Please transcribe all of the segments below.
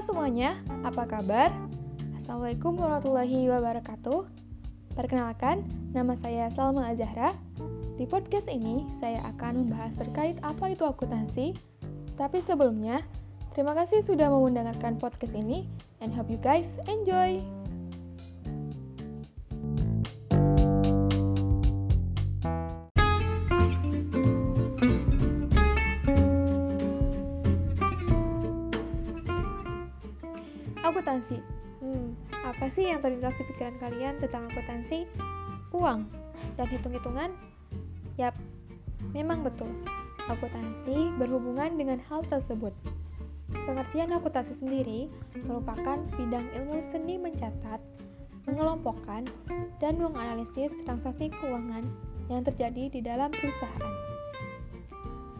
semuanya, apa kabar? Assalamualaikum warahmatullahi wabarakatuh. Perkenalkan, nama saya Salma Azahra. Di podcast ini, saya akan membahas terkait apa itu akuntansi. Tapi sebelumnya, terima kasih sudah mendengarkan podcast ini, and hope you guys enjoy! Akuntansi. Hmm, apa sih yang terlintas di pikiran kalian tentang akuntansi? Uang dan hitung-hitungan? Yap, memang betul. Akuntansi berhubungan dengan hal tersebut. Pengertian akuntansi sendiri merupakan bidang ilmu seni mencatat, mengelompokkan, dan menganalisis transaksi keuangan yang terjadi di dalam perusahaan.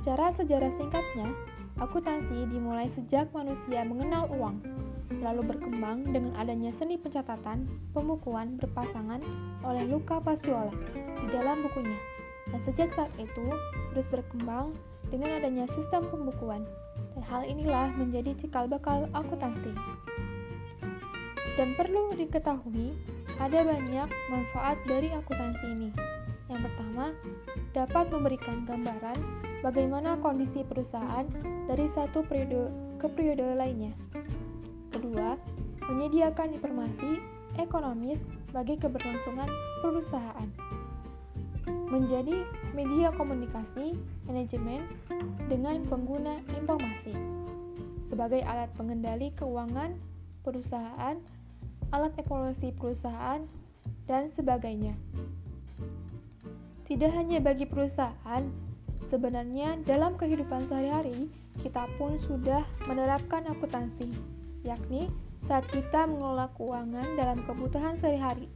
Secara sejarah singkatnya, akuntansi dimulai sejak manusia mengenal uang lalu berkembang dengan adanya seni pencatatan pembukuan berpasangan oleh Luca Paciolo di dalam bukunya. Dan sejak saat itu terus berkembang dengan adanya sistem pembukuan. Dan hal inilah menjadi cikal bakal akuntansi. Dan perlu diketahui, ada banyak manfaat dari akuntansi ini. Yang pertama, dapat memberikan gambaran bagaimana kondisi perusahaan dari satu periode ke periode lainnya. Kedua, menyediakan informasi ekonomis bagi keberlangsungan perusahaan. Menjadi media komunikasi manajemen dengan pengguna informasi sebagai alat pengendali keuangan perusahaan, alat evaluasi perusahaan, dan sebagainya. Tidak hanya bagi perusahaan, sebenarnya dalam kehidupan sehari-hari kita pun sudah menerapkan akuntansi yakni saat kita mengelola keuangan dalam kebutuhan sehari-hari.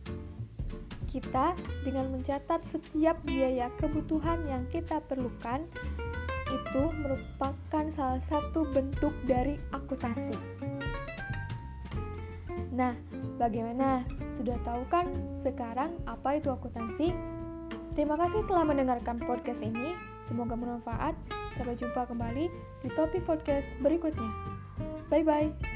Kita dengan mencatat setiap biaya kebutuhan yang kita perlukan itu merupakan salah satu bentuk dari akuntansi. Nah, bagaimana? Sudah tahu kan sekarang apa itu akuntansi? Terima kasih telah mendengarkan podcast ini. Semoga bermanfaat. Sampai jumpa kembali di topik podcast berikutnya. Bye bye.